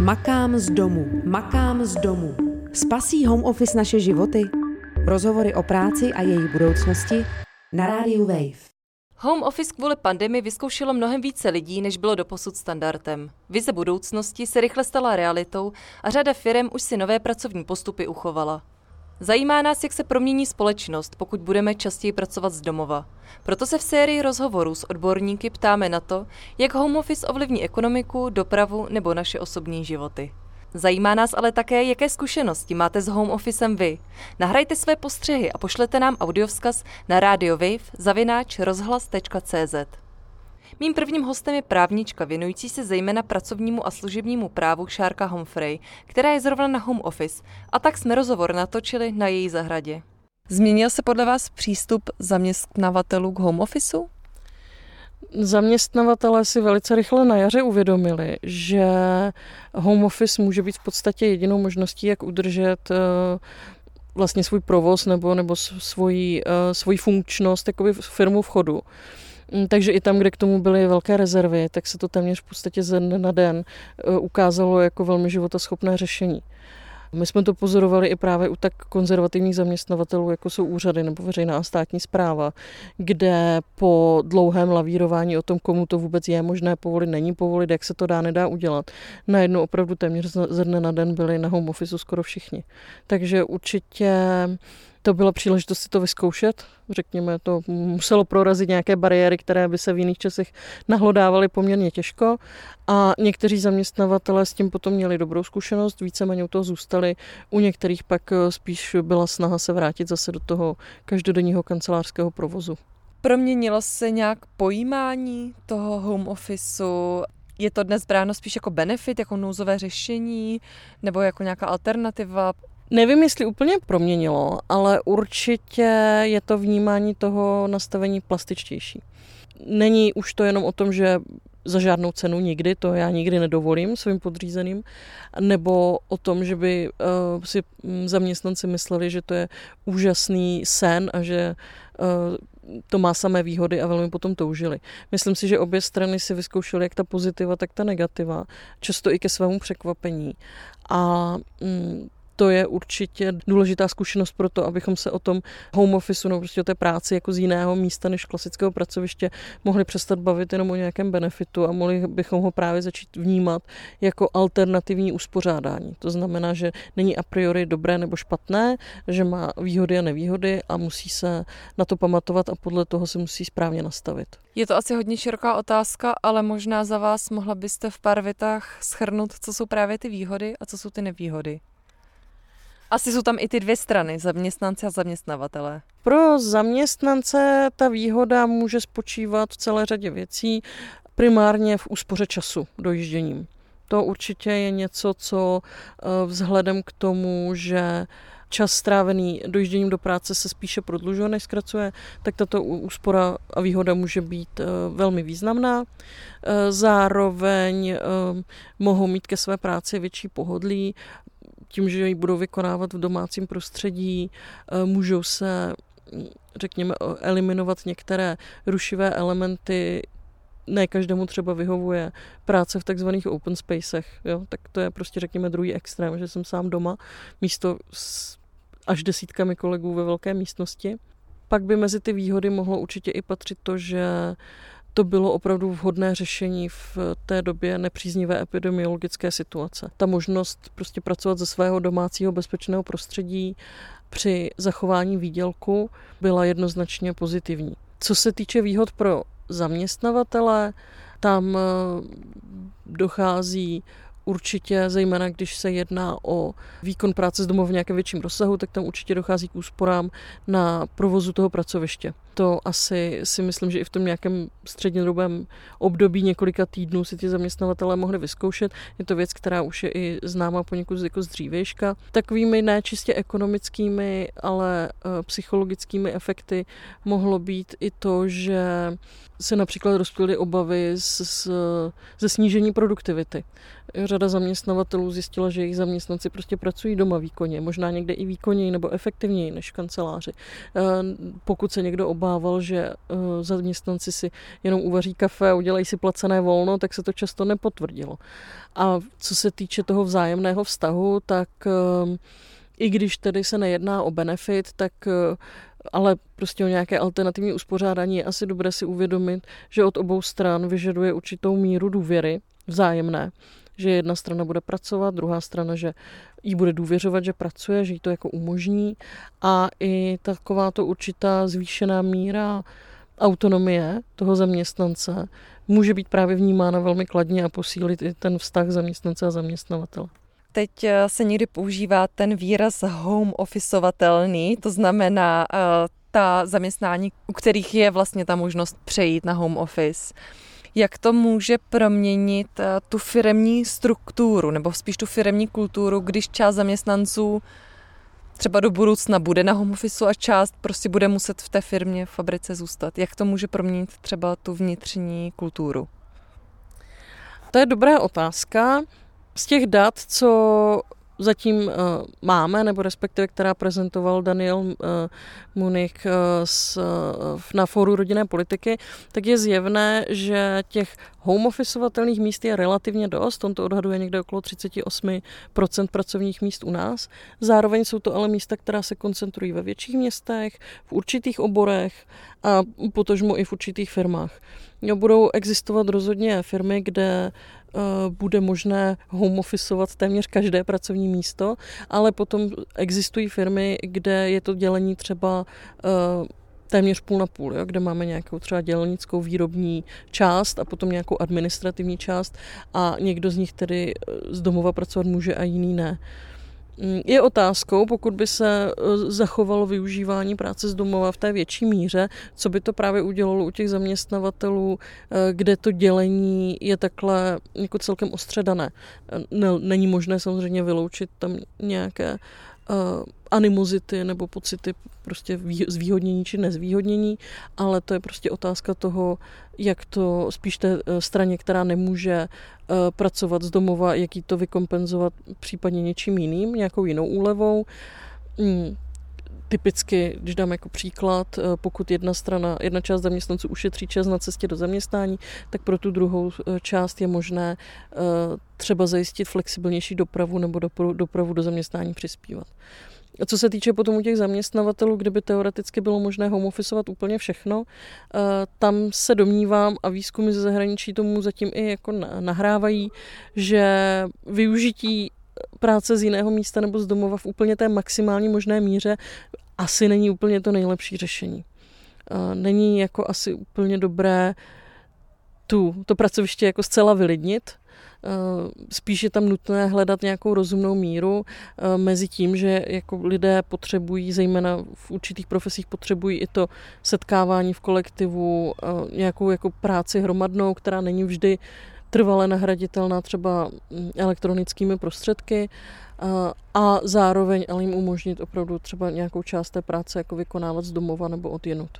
Makám z domu, makám z domu. Spasí home office naše životy? Rozhovory o práci a její budoucnosti na rádiu Wave. Home office kvůli pandemii vyzkoušelo mnohem více lidí, než bylo doposud standardem. Vize budoucnosti se rychle stala realitou a řada firm už si nové pracovní postupy uchovala. Zajímá nás, jak se promění společnost, pokud budeme častěji pracovat z domova. Proto se v sérii rozhovorů s odborníky ptáme na to, jak home office ovlivní ekonomiku, dopravu nebo naše osobní životy. Zajímá nás ale také, jaké zkušenosti máte s home officem vy. Nahrajte své postřehy a pošlete nám audiovzkaz na radiowave zavináč rozhlas.cz. Mým prvním hostem je právnička věnující se zejména pracovnímu a služebnímu právu Šárka Humphrey, která je zrovna na home office, a tak jsme rozhovor natočili na její zahradě. Změnil se podle vás přístup zaměstnavatelů k home officeu? Zaměstnavatelé si velice rychle na jaře uvědomili, že home office může být v podstatě jedinou možností, jak udržet eh, vlastně svůj provoz nebo, nebo svoji, eh, svoji funkčnost jakoby firmu v chodu. Mm, takže i tam, kde k tomu byly velké rezervy, tak se to téměř v podstatě ze dne na den eh, ukázalo jako velmi životaschopné řešení. My jsme to pozorovali i právě u tak konzervativních zaměstnavatelů, jako jsou úřady nebo veřejná a státní zpráva, kde po dlouhém lavírování o tom, komu to vůbec je možné povolit, není povolit, jak se to dá, nedá udělat, najednou opravdu téměř ze dne na den byli na home office skoro všichni. Takže určitě to byla příležitost si to vyzkoušet. Řekněme, to muselo prorazit nějaké bariéry, které by se v jiných časech nahlodávaly poměrně těžko. A někteří zaměstnavatelé s tím potom měli dobrou zkušenost, víceméně u toho zůstali. U některých pak eh, spíš byla snaha se vrátit zase do toho každodenního kancelářského provozu. Proměnilo se nějak pojímání toho home officeu? Je to dnes bráno spíš jako benefit, jako nouzové řešení, nebo jako nějaká alternativa? Nevím, jestli úplně proměnilo, ale určitě je to vnímání toho nastavení plastičtější. Není už to jenom o tom, že za žádnou cenu nikdy, to já nikdy nedovolím svým podřízeným, nebo o tom, že by uh, si zaměstnanci mysleli, že to je úžasný sen a že uh, to má samé výhody a velmi potom toužili. Myslím si, že obě strany si vyzkoušely jak ta pozitiva, tak ta negativa, často i ke svému překvapení. A mm, to je určitě důležitá zkušenost pro to, abychom se o tom home office, no prostě o té práci jako z jiného místa než klasického pracoviště mohli přestat bavit jenom o nějakém benefitu a mohli bychom ho právě začít vnímat jako alternativní uspořádání. To znamená, že není a priori dobré nebo špatné, že má výhody a nevýhody a musí se na to pamatovat a podle toho se musí správně nastavit. Je to asi hodně široká otázka, ale možná za vás mohla byste v pár větách schrnout, co jsou právě ty výhody a co jsou ty nevýhody. Asi jsou tam i ty dvě strany, zaměstnanci a zaměstnavatele. Pro zaměstnance ta výhoda může spočívat v celé řadě věcí, primárně v úspoře času dojížděním. To určitě je něco, co eh, vzhledem k tomu, že čas strávený dojížděním do práce se spíše prodlužuje, než zkracuje, tak tato úspora a výhoda může být eh, velmi významná. Eh, zároveň mohou mít ke své práci větší pohodlí, tím, že ji budou vykonávat v domácím prostředí, eh, můžou se, řekněme, eliminovat některé rušivé elementy, ne každému třeba vyhovuje práce v takzvaných open spacech, jo? tak to je prostě, řekněme, druhý extrém, že jsem sám doma, místo s až desítkami kolegů ve velké místnosti. Pak by mezi ty výhody mohlo určitě i patřit to, že to bylo opravdu vhodné řešení v té době nepříznivé epidemiologické situace. Ta možnost prostě pracovat ze svého domácího bezpečného prostředí při zachování výdělku byla jednoznačně pozitivní. Co se týče výhod pro zaměstnavatele, tam eh, dochází určitě, zejména když se jedná o výkon práce z domova v nějakém větším rozsahu, tak tam určitě dochází k úsporám na provozu toho pracoviště. To asi si myslím, že i v tom nějakém střednědobém období několika týdnů si ti zaměstnavatelé mohli vyzkoušet. Je to věc, která už je i známá poněkud jako z dřívejška. Takovými ne čistě ekonomickými, ale eh, psychologickými efekty mohlo být i to, že se například rozptýly obavy z, z, ze snížení produktivity. Řada zaměstnavatelů zjistila, že jejich zaměstnanci prostě pracují doma výkonně, možná někde i výkonněji nebo efektivněji než v kanceláři. Eh, pokud se někdo obával, že eh, zaměstnanci si jenom uvaří kafe a udělají si placené volno, tak se to často nepotvrdilo. A co se týče toho vzájemného vztahu, tak eh, i když tedy se nejedná o benefit, tak ale prostě o nějaké alternativní uspořádání je asi dobré si uvědomit, že od obou stran vyžaduje určitou míru důvěry vzájemné, že jedna strana bude pracovat, druhá strana, že jí bude důvěřovat, že pracuje, že jí to jako umožní a i taková to určitá zvýšená míra autonomie toho zaměstnance může být právě vnímána velmi kladně a posílit i ten vztah zaměstnance a zaměstnavatele. Teď eh, se někdy používá ten výraz home officeovatelný, to znamená uh, ta zaměstnání, u kterých je vlastně ta možnost přejít na home office. Jak to může proměnit uh, tu firemní strukturu, nebo spíš tu firemní kulturu, když část zaměstnanců třeba do budoucna bude na home office a část prostě bude muset v té firmě, v fabrice zůstat. Jak to může proměnit třeba tu vnitřní kulturu? To je dobrá otázka. Z těch dat, co zatím uh, máme, nebo respektive která prezentoval Daniel uh, Munich uh, s, uh, na fóru rodinné politiky, tak je zjevné, že těch home officeovatelných míst je relativně dost, on to odhaduje někde okolo 38% pracovních míst u nás. Zároveň jsou to ale místa, která se koncentrují ve větších městech, v určitých oborech a potažmo i v určitých firmách. Jo, budou existovat rozhodně firmy, kde bude možné home officeovat téměř každé pracovní místo, ale potom existují firmy, kde je to dělení třeba eh, téměř půl na půl, jo, kde máme nějakou třeba dělnickou výrobní část a potom nějakou administrativní část a někdo z nich tedy eh, z domova pracovat může a jiný ne. Mm, je otázkou, pokud by se e, zachovalo využívání práce z domova v té větší míře, co by to právě udělalo u těch zaměstnavatelů, e, kde to dělení je takhle jako celkem ostředané. E, není možné samozřejmě vyloučit tam nějaké animozity nebo pocity prostě zvýhodnění či nezvýhodnění, ale to je prostě otázka toho, jak to spíš té eh, straně, která nemůže eh, pracovat z domova, jak jí to vykompenzovat případně něčím jiným, nějakou jinou úlevou. Typicky, když dám jako příklad, eh, pokud jedna strana, jedna část zaměstnanců ušetří čas na cestě do zaměstnání, tak pro tu druhou část je možné třeba zajistit flexibilnější dopravu nebo dopravu do zaměstnání přispívat. A co se týče potom u těch zaměstnavatelů, kdyby teoreticky bylo možné home officeovat úplně všechno, eh, tam se domnívám a výzkumy ze zahraničí tomu zatím i jako nahrávají, že využití práce z jiného místa nebo z domova v úplně té maximální možné míře asi není úplně to nejlepší řešení. Není jako asi úplně dobré tu, to pracoviště jako zcela vylidnit, spíš je tam nutné hledat nějakou rozumnou míru mezi tím, že jako lidé potřebují, zejména v určitých profesích potřebují i to setkávání v kolektivu, nějakou jako práci hromadnou, která není vždy trvale nahraditelná třeba hm, elektronickými prostředky a zároveň ale jim umožnit opravdu třeba nějakou část té práce jako vykonávat z domova nebo od jinut.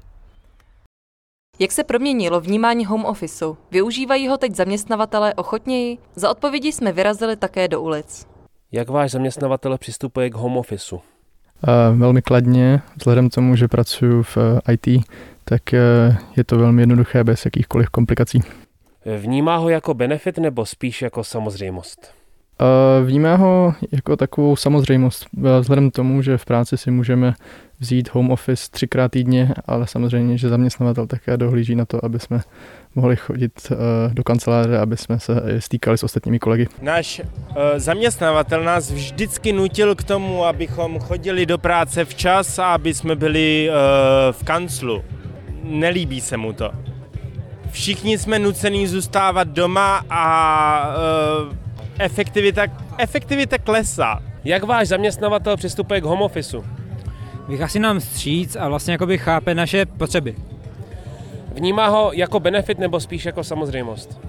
Jak se proměnilo vnímání home officeu? Využívají ho teď zaměstnavatelé ochotněji? Za odpovědi jsme vyrazili také do ulic. Jak váš zaměstnavatel přistupuje k home officeu? Uh, velmi kladně, vzhledem k tomu, že pracuji v eh, IT, tak uh, je to velmi jednoduché bez jakýchkoliv komplikací. Vnímá ho jako benefit nebo spíš jako samozřejmost? Vnímá ho jako takovou samozřejmost, vzhledem k tomu, že v práci si můžeme vzít home office třikrát týdně, ale samozřejmě, že zaměstnavatel také dohlíží na to, aby jsme mohli chodit uh, do kanceláře, aby jsme se stýkali s ostatními kolegy. Náš zaměstnavatel nás vždycky nutil k tomu, abychom chodili do práce včas a aby jsme byli v kanclu. Nelíbí se mu to. Všichni jsme nucení zůstávat doma a uh, efektivita, efektivita klesá. Jak váš zaměstnavatel přistupuje k home officeu? vychází nám stříc a vlastně jakoby chápe naše potřeby. Vnímá ho jako benefit nebo spíš jako samozřejmost?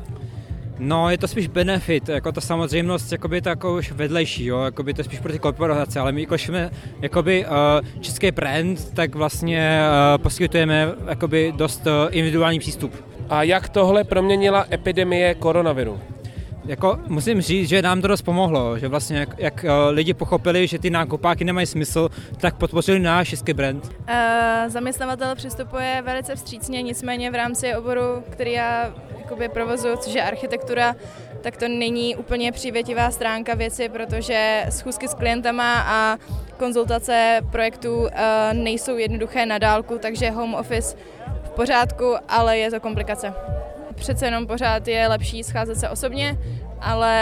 No, je to spíš benefit, jako ta samozřejmost, jakoby to jako už vedlejší, jo, jakoby to je spíš pro ty korporace, ale my jako jsme jakoby uh, český brand, tak vlastně uh, poskytujeme jakoby dost uh, individuální přístup. A jak tohle proměnila epidemie koronaviru? Jako musím říct, že nám to dost pomohlo, že vlastně jak, jak eh, lidi pochopili, že ty nákupáky nemají smysl, tak podpořili náš český brand. Uh, zaměstnavatel přistupuje velice vstřícně, nicméně v rámci oboru, který já jakoby provozuju, což je architektura, tak to není úplně přívětivá stránka věci, protože schůzky s klientama a konzultace projektů uh, nejsou jednoduché na dálku, takže home office pořádku, ale je to komplikace přece jenom pořád je lepší scházet se osobně, ale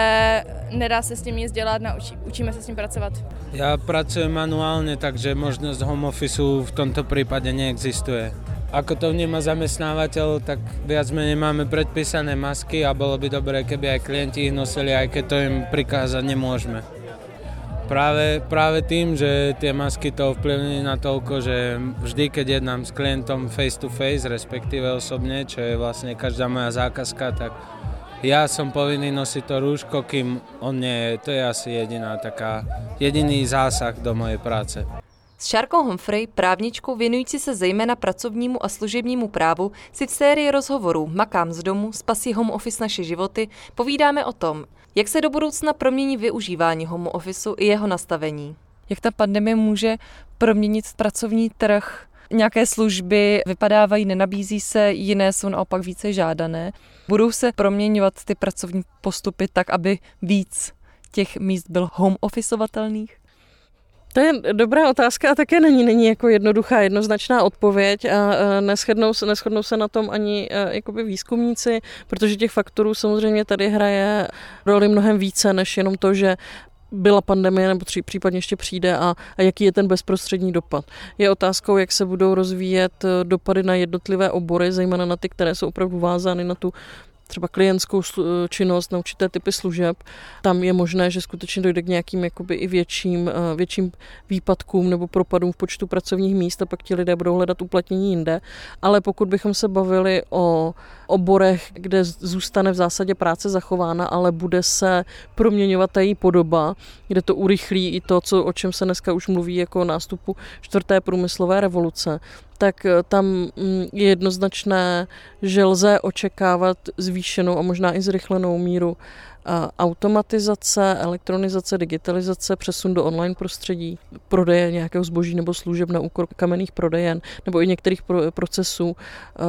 nedá se s tím nic dělat, naučí, učíme se s tím pracovat. Já pracuji manuálně, takže možnost home office v tomto případě neexistuje. Ako to vníma zamestnávateľ, tak viac menej máme predpísané masky a bolo by dobré, keby aj klienti ich nosili, aj keď to im prikázať nemôžeme. Práve, práve tým, že tie masky to vplyvní na toľko, že vždy, keď jednám s klientom face to face, respektíve osobne, čo je vlastne každá moja zákazka, tak ja som povinný nosiť to rúško, kým on nie je. To je asi jediná taká, jediný zásah do mojej práce. S Šárkou Humphrey, právničkou věnující se zejména pracovnímu a služebnímu právu, si v sérii rozhovorů Makám z domu, spasí home office naše životy, povídáme o tom, jak se do budoucna promění využívání home officeu i jeho nastavení. Jak ta pandemie může proměnit pracovní trh, nějaké služby vypadávají, nenabízí se, jiné jsou naopak více žádané. Budou se proměňovat ty pracovní postupy tak, aby víc těch míst byl home officeovatelných? To je dobrá otázka a také není, není jako jednoduchá, jednoznačná odpověď a neschodnou, neschodnou se na tom ani jakoby výzkumníci, protože těch faktorů samozřejmě tady hraje roli mnohem více, než jenom to, že byla pandemie nebo tři, případně ještě přijde a, a jaký je ten bezprostřední dopad. Je otázkou, jak se budou rozvíjet e, dopady na jednotlivé obory, zejména na ty, které jsou opravdu vázány na tu třeba klientskou činnost na určité typy služeb, tam je možné, že skutečně dojde k nějakým jakoby i větším, eh, větším výpadkům nebo propadům v počtu pracovních míst a pak ti lidé budou hledat uplatnění jinde. Ale pokud bychom se bavili o oborech, kde zůstane v zásadě práce zachována, ale bude se proměňovat její podoba, kde to urychlí i to, co, o čem se dneska už mluví jako nástupu čtvrté průmyslové revoluce, tak eh, tam mm, je jednoznačné, že lze očekávat zvýšenou a možná i zrychlenou míru eh, automatizace, elektronizace, digitalizace, přesun do online prostředí, prodeje nějakého zboží nebo služeb na úkor kamenných prodejen nebo i některých procesů. Eh,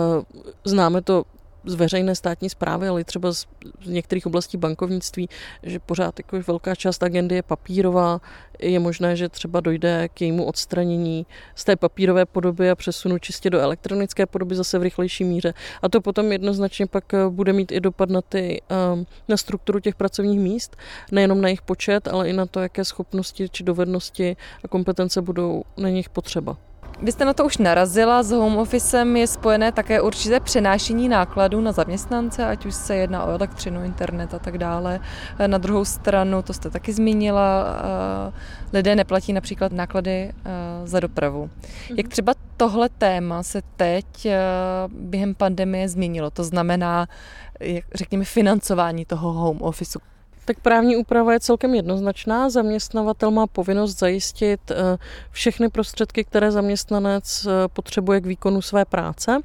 známe to z veřejné státní zprávy, ale třeba z, z některých oblastí bankovnictví, že pořád jako velká část agendy je papírová, je možné, že třeba dojde k jejímu odstranění z té papírové podoby a přesunu čistě do elektronické podoby zase v rychlejší míře. A to potom jednoznačně pak eh, bude mít i dopad na, ty, ehm, na strukturu těch pracovních míst, nejenom na jejich počet, ale i na to, jaké schopnosti či dovednosti a kompetence budou na nich potřeba. Vy jste na to už narazila, s home officem je spojené také určité přenášení nákladů na zaměstnance, ať už se jedná o elektřinu, internet a tak dále. Na druhou stranu, to jste taky zmínila, eh, lidé neplatí například náklady eh, za dopravu. Jak mhm. třeba tohle téma se teď eh, během pandemie změnilo? To znamená, řekněme, financování toho home officeu. Tak právní úprava je celkem jednoznačná. Zaměstnavatel má povinnost zajistit eh, všechny prostředky, které zaměstnanec eh, potřebuje k výkonu své práce.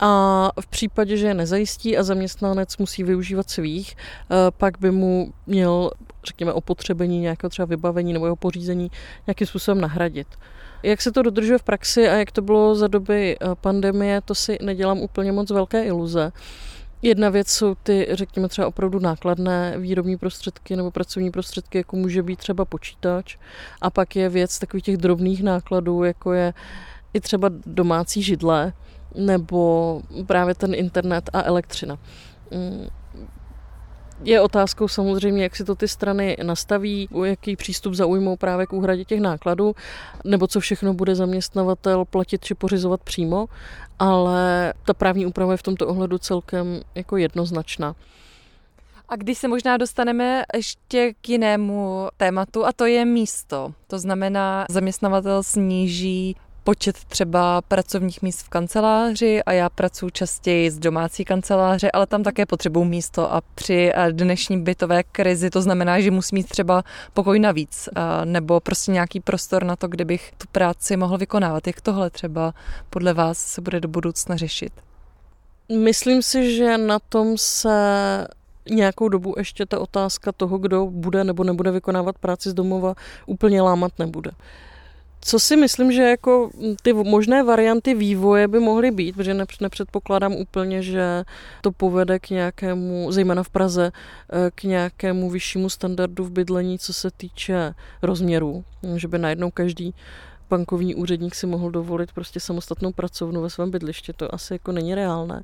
A v případě, že je nezajistí a zaměstnanec musí využívat svých, eh, pak by mu měl, řekněme, opotřebení nějakého třeba vybavení nebo jeho pořízení nějakým způsobem nahradit. Jak se to dodržuje v praxi a jak to bylo za doby pandemie, to si nedělám úplně moc velké iluze. Jedna věc jsou ty, řekněme třeba opravdu nákladné výrobní prostředky nebo pracovní prostředky, jako může být třeba počítač. A pak je věc takových těch drobných nákladů, jako je i třeba domácí židle nebo právě ten internet a elektřina. Je otázkou samozřejmě, jak si to ty strany nastaví, jaký přístup zaujmou právě k úhradě těch nákladů, nebo co všechno bude zaměstnavatel platit či pořizovat přímo, ale ta právní úprava je v tomto ohledu celkem jako jednoznačná. A když se možná dostaneme ještě k jinému tématu, a to je místo. To znamená, zaměstnavatel sníží počet třeba pracovních míst v kanceláři a já pracuji častěji z domácí kanceláře, ale tam také potřebuji místo a při eh, dnešní bytové krizi to znamená, že musím mít třeba pokoj navíc eh, nebo prostě nějaký prostor na to, kde bych tu práci mohl vykonávat. Jak tohle třeba podle vás se bude do budoucna řešit? Myslím si, že na tom se nějakou dobu ještě ta otázka toho, kdo bude nebo nebude vykonávat práci z domova, úplně lámat nebude. Co si myslím, že jako ty možné varianty vývoje by mohly být, protože nepředpokládám úplně, že to povede k nějakému, zejména v Praze, eh, k nějakému vyššímu standardu v bydlení, co se týče rozměrů. Že by najednou každý bankovní úředník si mohl dovolit prostě samostatnou pracovnu ve svém bydlišti. To asi jako není reálné.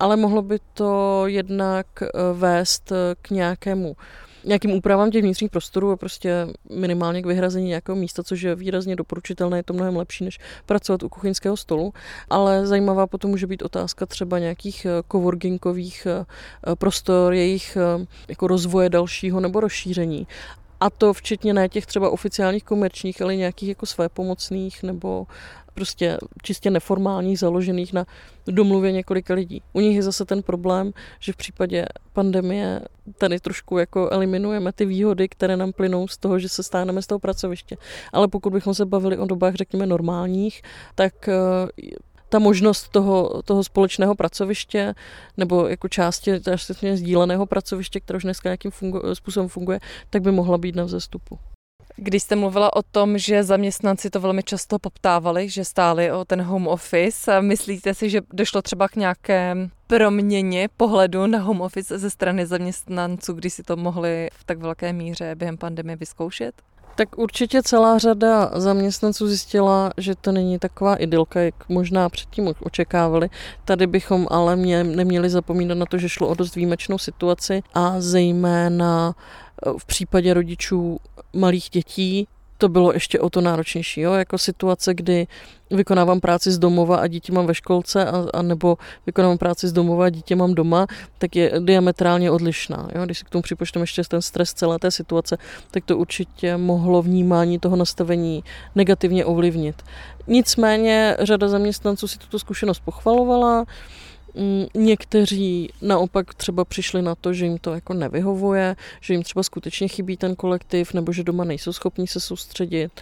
Ale mohlo by to jednak eh, vést k nějakému nějakým úpravám těch vnitřních prostorů a prostě minimálně k vyhrazení nějakého místa, což je výrazně doporučitelné, je to mnohem lepší, než pracovat u kuchyňského stolu. Ale zajímavá potom může být otázka třeba nějakých eh, coworkingových eh, prostor, jejich jako rozvoje dalšího nebo rozšíření. A to včetně ne těch třeba oficiálních komerčních, ale nějakých jako své pomocných nebo prostě čistě neformálních, založených na domluvě několika lidí. U nich je zase ten problém, že v případě pandemie tady trošku jako eliminujeme ty výhody, které nám plynou z toho, že se stáneme z toho pracoviště. Ale pokud bychom se bavili o dobách, řekněme, normálních, tak eh, ta možnost toho, toho společného pracoviště nebo jako části sdíleného pracoviště, které už dneska nějakým fungu, způsobem funguje, tak by mohla být na vzestupu. Když jste mluvila o tom, že zaměstnanci to velmi často poptávali, že stáli o ten home office, myslíte si, že došlo třeba k nějaké proměně pohledu na home office ze strany zaměstnanců, když si to mohli v tak velké míře během pandemie vyzkoušet? Tak určitě celá řada zaměstnanců zjistila, že to není taková idylka, jak možná předtím očekávali. Tady bychom ale mě, neměli zapomínat na to, že šlo o dost výjimečnou situaci a zejména v případě rodičů malých dětí to bylo ještě o to náročnější. Jo? Jako situace, kdy vykonávám práci z domova a dítě mám ve školce, a, a nebo vykonávám práci z domova a dítě mám doma, tak je diametrálně odlišná. Jo? Když si k tomu připočteme ještě ten stres celé té situace, tak to určitě mohlo vnímání toho nastavení negativně ovlivnit. Nicméně řada zaměstnanců si tuto zkušenost pochvalovala, někteří naopak třeba přišli na to, že jim to jako nevyhovuje, že jim třeba skutečně chybí ten kolektiv, nebo že doma nejsou schopni se soustředit.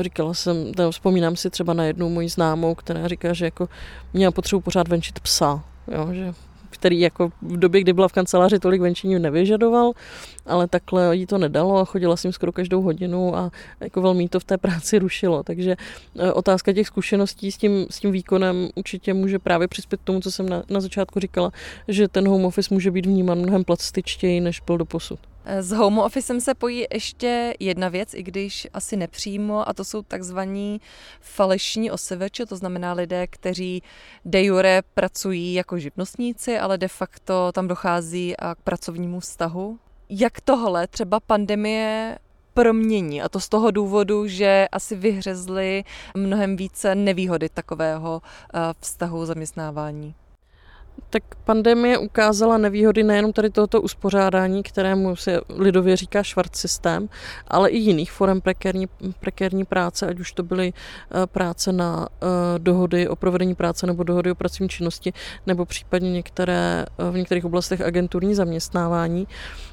Říkala jsem, vzpomínám si třeba na jednu moji známou, která říká, že jako měla potřebu pořád venčit psa, jo, že který jako v době, kdy byla v kanceláři, tolik venčení nevyžadoval, ale takhle jí to nedalo a chodila s ním skoro každou hodinu a jako velmi to v té práci rušilo. Takže e, otázka těch zkušeností s tím, s tím výkonem určitě může právě přispět k tomu, co jsem na, na začátku říkala, že ten home office může být vnímán mnohem plastičtěji, než byl do posud. S home officem se pojí ještě jedna věc, i když asi nepřímo, a to jsou takzvaní falešní oseveče, to znamená lidé, kteří de jure pracují jako živnostníci, ale de facto tam dochází k pracovnímu vztahu. Jak tohle třeba pandemie promění. A to z toho důvodu, že asi vyhřezly mnohem více nevýhody takového eh, vztahu zaměstnávání. Tak pandemie ukázala nevýhody nejenom tady tohoto uspořádání, kterému se lidově říká švart systém, ale i jiných forem prekérní, prekérní práce, ať už to byly eh, práce na eh, dohody o provedení práce nebo dohody o pracovní činnosti, nebo případně některé, v některých oblastech agenturní zaměstnávání.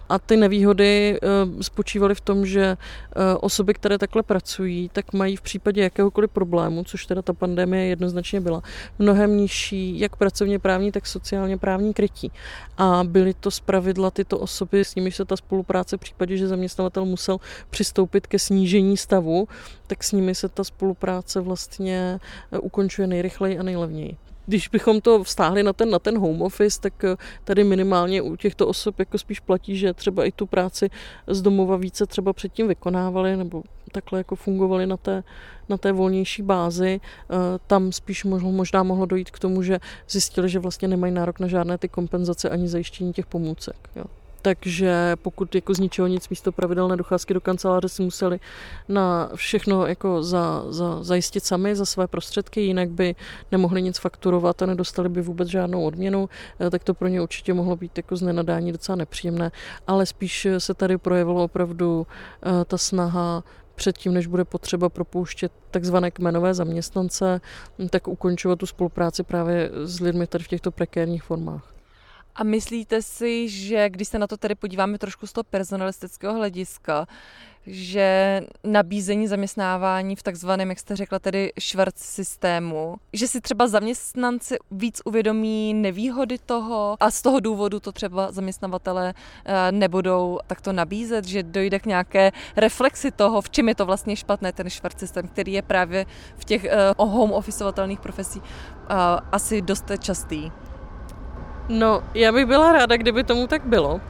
A ty nevýhody eh, spočívaly v tom, že eh, osoby, které takhle pracují, tak mají v případě jakéhokoliv problému, což teda ta pandemie jednoznačně byla, mnohem nižší jak pracovně právní, tak sociálně právní krytí. A byly to zpravidla tyto osoby, s nimiž se ta spolupráce v případě, že zaměstnavatel musel přistoupit ke snížení stavu, tak s nimi se ta spolupráce vlastně eh, ukončuje nejrychleji a nejlevněji když bychom to vztáhli na ten, na ten home office, tak eh, tady minimálně u těchto osob jako spíš platí, že třeba i tu práci z domova více třeba předtím vykonávali nebo takhle jako fungovali na té, na té volnější bázi. Eh, tam spíš mohlo, možná mohlo dojít k tomu, že zjistili, že vlastně nemají nárok na žádné ty kompenzace ani zajištění těch pomůcek. Jo takže pokud jako z ničeho nic místo pravidelné docházky do kanceláře si museli na všechno jako za, za, zajistit sami za své prostředky, jinak by nemohli nic fakturovat a nedostali by vůbec žádnou odměnu, eh, tak to pro ně určitě mohlo být jako z nenadání docela nepříjemné, ale spíš se tady projevilo opravdu eh, ta snaha předtím, než bude potřeba propouštět takzvané kmenové zaměstnance, tak ukončovat tu spolupráci právě s lidmi tady v těchto prekérních formách. A myslíte si, že když se na to tedy podíváme trošku z toho personalistického hlediska, že nabízení zaměstnávání v takzvaném, jak jste řekla, tedy švart systému, že si třeba zaměstnanci víc uvědomí nevýhody toho a z toho důvodu to třeba zaměstnavatele eh, nebudou takto nabízet, že dojde k nějaké reflexi toho, v čem je to vlastně špatné, ten švart systém, který je právě v těch uh, home officeovatelných profesí uh, asi dost častý. No, já bych byla ráda, kdyby tomu tak bylo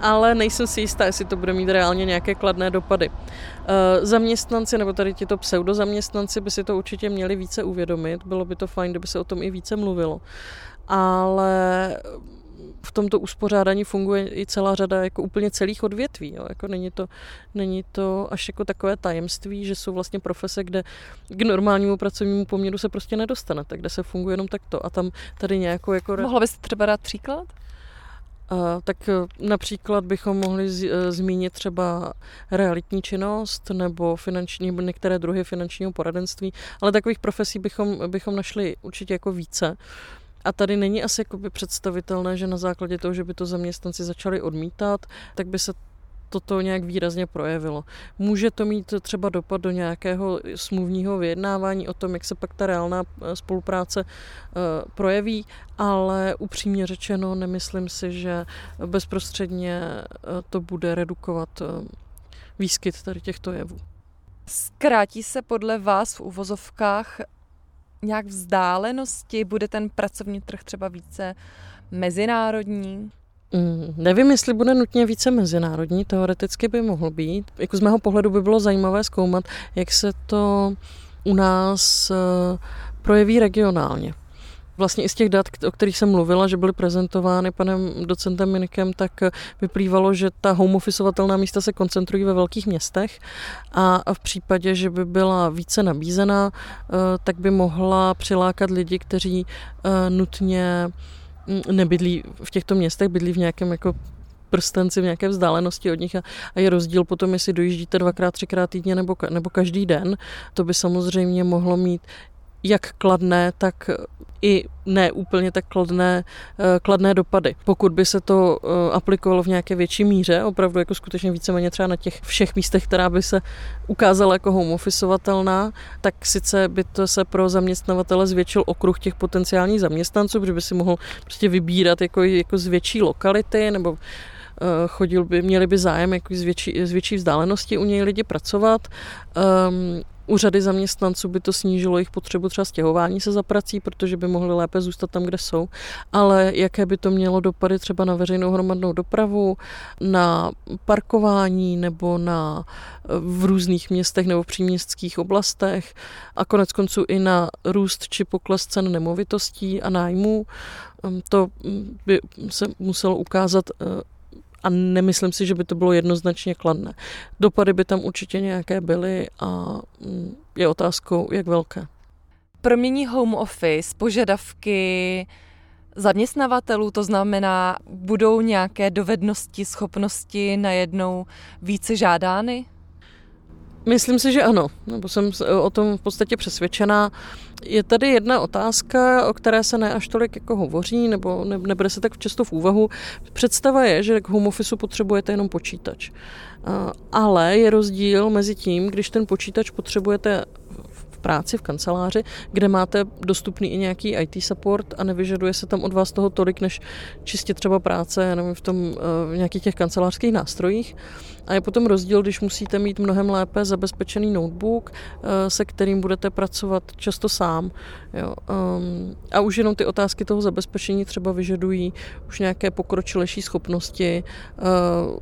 ale nejsem si jistá, jestli to bude mít reálně nějaké kladné dopady. Eh, zaměstnanci, nebo tady tito pseudozaměstnanci by si to určitě měli více uvědomit, bylo by to fajn, kdyby se o tom i více mluvilo. Ale v tomto uspořádání funguje i celá řada jako úplně celých odvětví. Jo. Jako není, to, není to až jako takové tajemství, že jsou vlastně profese, kde k normálnímu pracovnímu poměru se prostě nedostanete, kde se funguje jenom takto. A tam tady nějakou jako... Mohla byste třeba dát příklad? Tak e, například bychom mohli e, zmínit třeba realitní činnost nebo finanční, nebo některé druhy finančního poradenství, ale takových profesí bychom, bychom našli určitě jako více. A tady není asi představitelné, že na základě toho, že by to zaměstnanci začali odmítat, tak by se toto nějak výrazně projevilo. Může to mít třeba dopad do nějakého smluvního vyjednávání o tom, jak se pak ta reálná eh, spolupráce eh, projeví, ale upřímně řečeno nemyslím si, že bezprostředně eh, to bude redukovat výskyt tady těchto jevů. Zkrátí se podle vás v uvozovkách nějak vzdálenosti? Bude ten pracovní trh třeba více mezinárodní? Mm, nevím, jestli bude nutně více mezinárodní, teoreticky by mohl být. Jako z mého pohledu by bylo zajímavé zkoumat, jak se to u nás uh, projeví regionálně. Vlastně i z těch dat, o kterých jsem mluvila, že byly prezentovány panem docentem Minikem, tak vyplývalo, že ta home officeovatelná místa se koncentrují ve velkých městech a v případě, že by byla více nabízená, eh, tak by mohla přilákat lidi, kteří eh, nutně nebydlí v těchto městech, bydlí v nějakém jako prstenci v nějaké vzdálenosti od nich a, a je rozdíl potom, jestli dojíždíte dvakrát, třikrát týdně nebo, nebo každý den. To by samozřejmě mohlo mít jak kladné, tak i ne úplně tak kladné, eh, kladné dopady. Pokud by se to eh, aplikovalo v nějaké větší míře, opravdu jako skutečně víceméně třeba na těch všech místech, která by se ukázala jako home officeovatelná, tak sice by to se pro zaměstnavatele zvětšil okruh těch potenciálních zaměstnanců, protože by si mohl prostě vybírat jako, jako z větší lokality nebo eh, chodil by, měli by zájem jako z, větší, z větší vzdálenosti u něj lidi pracovat. Um, u řady zaměstnanců by to snížilo jejich potřebu třeba stěhování se za prací, protože by mohli lépe zůstat tam, kde jsou, ale jaké by to mělo dopady třeba na veřejnou hromadnou dopravu, na parkování nebo na v různých městech nebo příměstských oblastech a konec konců i na růst či pokles cen nemovitostí a nájmů. To by se muselo ukázat a nemyslím si, že by to bylo jednoznačně kladné. Dopady by tam určitě nějaké byly a mm, je otázkou, jak velké. Promění home office požadavky zaměstnavatelů, to znamená, budou nějaké dovednosti, schopnosti najednou více žádány? Myslím si, že ano, nebo jsem o tom v podstatě přesvědčená. Je tady jedna otázka, o které se ne až tolik jako hovoří, nebo ne, nebude se tak často v úvahu. Představa je, že k home office potřebujete jenom počítač. Ale je rozdíl mezi tím, když ten počítač potřebujete práci, v kanceláři, kde máte dostupný i nějaký IT support a nevyžaduje se tam od vás toho tolik, než čistě třeba práce nevím, v, tom, v nějakých těch kancelářských nástrojích. A je potom rozdíl, když musíte mít mnohem lépe zabezpečený notebook, eh, se kterým budete pracovat často sám. Jo. Um, a už jenom ty otázky toho zabezpečení třeba vyžadují už nějaké pokročilejší schopnosti uh,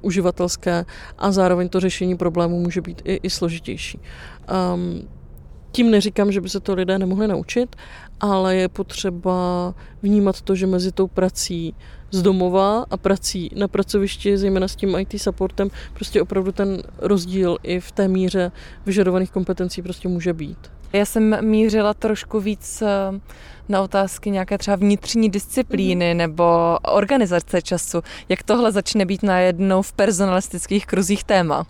uživatelské a zároveň to řešení problémů může být i, i složitější. Um, tím neříkám, že by se to lidé nemohli naučit, ale je potřeba vnímat to, že mezi tou prací z domova a prací na pracovišti, zejména s tím IT supportem, prostě opravdu ten rozdíl i v té míře vyžadovaných kompetencí prostě může být. Já jsem mířila trošku víc eh, na otázky nějaké třeba vnitřní disciplíny mm. nebo organizace času. Jak tohle začne být najednou v personalistických kruzích téma?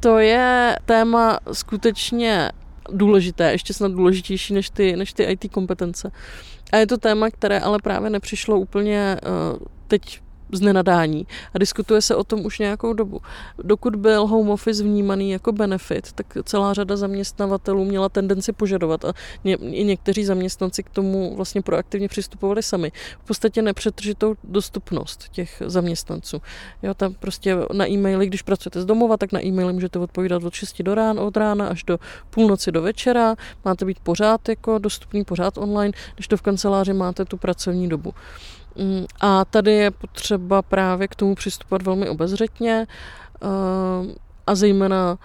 To je téma skutečně důležité, ještě snad důležitější než ty, než ty IT kompetence. A je to téma, které ale právě nepřišlo úplně uh, teď z nenadání a diskutuje se o tom už nějakou dobu. Dokud byl home office vnímaný jako benefit, tak celá řada zaměstnavatelů měla tendenci požadovat a ně, i někteří zaměstnanci k tomu vlastně proaktivně přistupovali sami. V podstatě nepřetržitou dostupnost těch zaměstnanců. Jo, tam prostě na e-maily, když pracujete z domova, tak na e-maily můžete odpovídat od 6 do rána, od rána až do půlnoci do večera, máte být pořád jako dostupný, pořád online, když to v kanceláři máte tu pracovní dobu. A tady je potřeba právě k tomu přistupovat velmi obezřetně eh, a zejména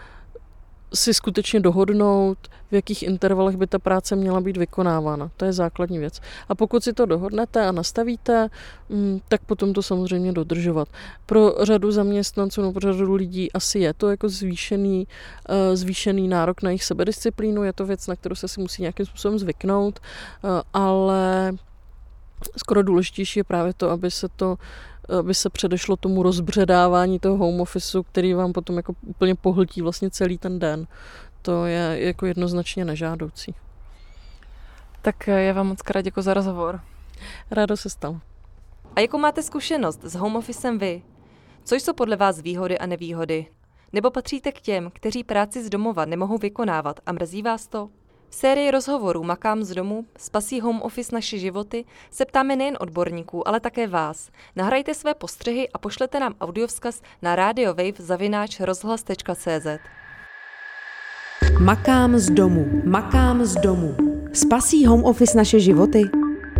si skutečně dohodnout, v jakých intervalech by ta práce měla být vykonávána. To je základní věc. A pokud si to dohodnete a nastavíte, mm, tak potom to samozřejmě dodržovat. Pro řadu zaměstnanců nebo pro řadu lidí asi je to jako zvýšený, eh, zvýšený nárok na jejich sebedisciplínu, je to věc, na kterou se si musí nějakým způsobem zvyknout, eh, ale skoro důležitější je právě to, aby se to aby se předešlo tomu rozbředávání toho home officeu, který vám potom jako úplně pohltí vlastně celý ten den. To je jako jednoznačně nežádoucí. Tak já vám moc krát děkuji za rozhovor. Rádo se stalo. A jakou máte zkušenost s home officem vy? Co jsou podle vás výhody a nevýhody? Nebo patříte k těm, kteří práci z domova nemohou vykonávat a mrzí vás to? V sérii rozhovorů Makám z domu, spasí home office naše životy, se ptáme nejen odborníků, ale také vás. Nahrajte své postřehy a pošlete nám audiovzkaz na radiowave.cz. Makám z domu, makám z domu. Spasí home office naše životy?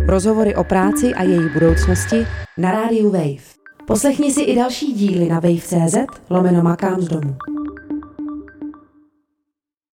Rozhovory o práci a její budoucnosti na rádiu Wave. Poslechni si i další díly na wave.cz lomeno makám z domu.